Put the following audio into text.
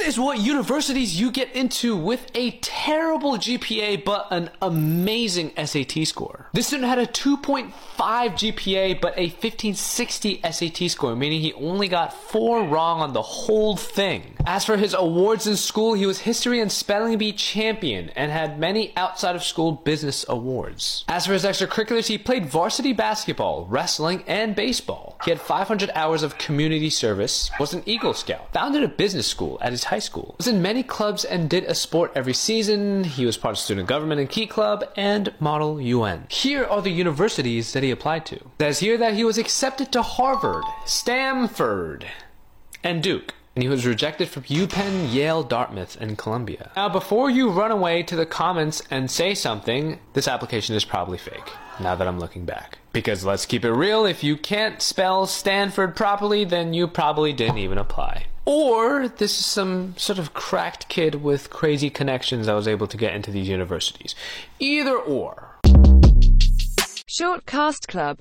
This is what universities you get into with a terrible GPA but an amazing SAT score. This student had a 2.5 GPA but a 1560 SAT score, meaning he only got four wrong on the whole thing. As for his awards in school, he was history and spelling bee champion and had many outside of school business awards. As for his extracurriculars, he played varsity basketball, wrestling, and baseball. He had 500 hours of community service, was an Eagle Scout, founded a business school at his high school, was in many clubs and did a sport every season. He was part of student government and Key Club and Model UN. Here are the universities that he applied to. It says here that he was accepted to Harvard, Stanford, and Duke. And he was rejected from UPenn, Yale, Dartmouth, and Columbia. Now, before you run away to the comments and say something, this application is probably fake, now that I'm looking back. Because let's keep it real, if you can't spell Stanford properly, then you probably didn't even apply. Or this is some sort of cracked kid with crazy connections that was able to get into these universities. Either or. Short Cast Club